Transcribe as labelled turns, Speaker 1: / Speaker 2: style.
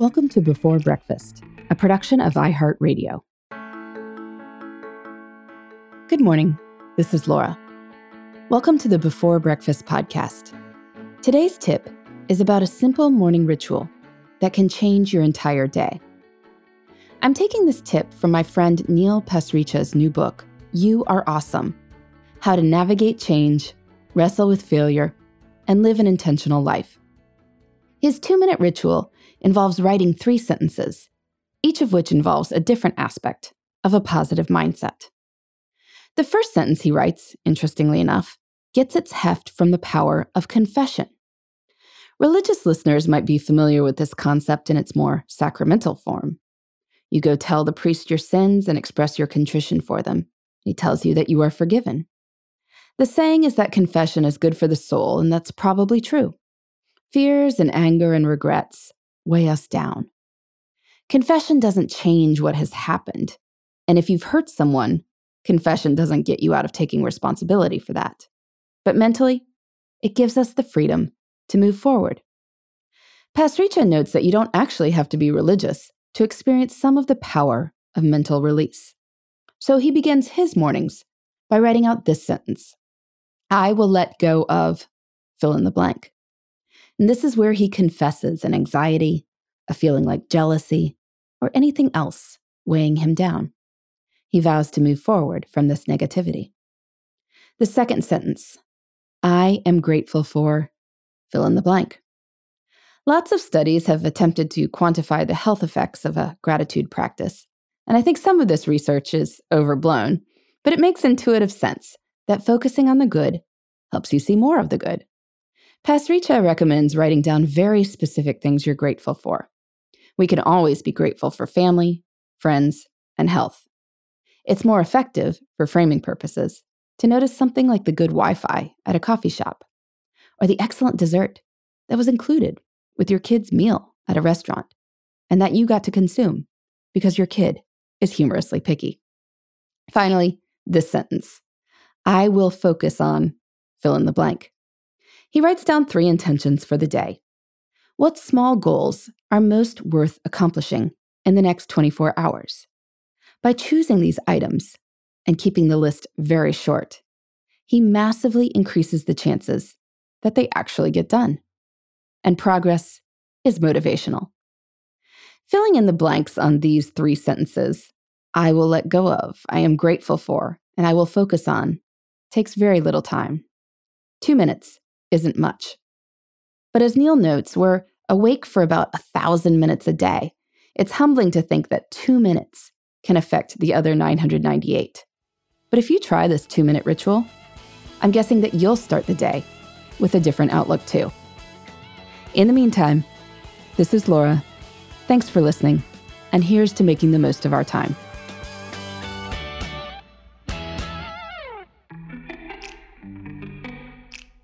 Speaker 1: Welcome to Before Breakfast, a production of iHeartRadio. Good morning. This is Laura. Welcome to the Before Breakfast podcast. Today's tip is about a simple morning ritual that can change your entire day. I'm taking this tip from my friend Neil Pasricha's new book, You Are Awesome How to Navigate Change, Wrestle with Failure, and Live an Intentional Life. His two minute ritual involves writing three sentences, each of which involves a different aspect of a positive mindset. The first sentence he writes, interestingly enough, gets its heft from the power of confession. Religious listeners might be familiar with this concept in its more sacramental form. You go tell the priest your sins and express your contrition for them. He tells you that you are forgiven. The saying is that confession is good for the soul, and that's probably true. Fears and anger and regrets weigh us down. Confession doesn't change what has happened. And if you've hurt someone, confession doesn't get you out of taking responsibility for that. But mentally, it gives us the freedom to move forward. Pasricha notes that you don't actually have to be religious to experience some of the power of mental release. So he begins his mornings by writing out this sentence I will let go of fill in the blank. And this is where he confesses an anxiety, a feeling like jealousy, or anything else weighing him down. He vows to move forward from this negativity. The second sentence I am grateful for fill in the blank. Lots of studies have attempted to quantify the health effects of a gratitude practice, and I think some of this research is overblown, but it makes intuitive sense that focusing on the good helps you see more of the good. Pasricha recommends writing down very specific things you're grateful for. We can always be grateful for family, friends, and health. It's more effective, for framing purposes, to notice something like the good Wi Fi at a coffee shop, or the excellent dessert that was included with your kid's meal at a restaurant, and that you got to consume because your kid is humorously picky. Finally, this sentence I will focus on fill in the blank. He writes down three intentions for the day. What small goals are most worth accomplishing in the next 24 hours? By choosing these items and keeping the list very short, he massively increases the chances that they actually get done. And progress is motivational. Filling in the blanks on these three sentences I will let go of, I am grateful for, and I will focus on takes very little time. Two minutes isn't much. But as Neil notes, we're awake for about a thousand minutes a day. It's humbling to think that two minutes can affect the other 998. But if you try this two minute ritual, I'm guessing that you'll start the day with a different outlook too. In the meantime, this is Laura. Thanks for listening, and here's to making the most of our time.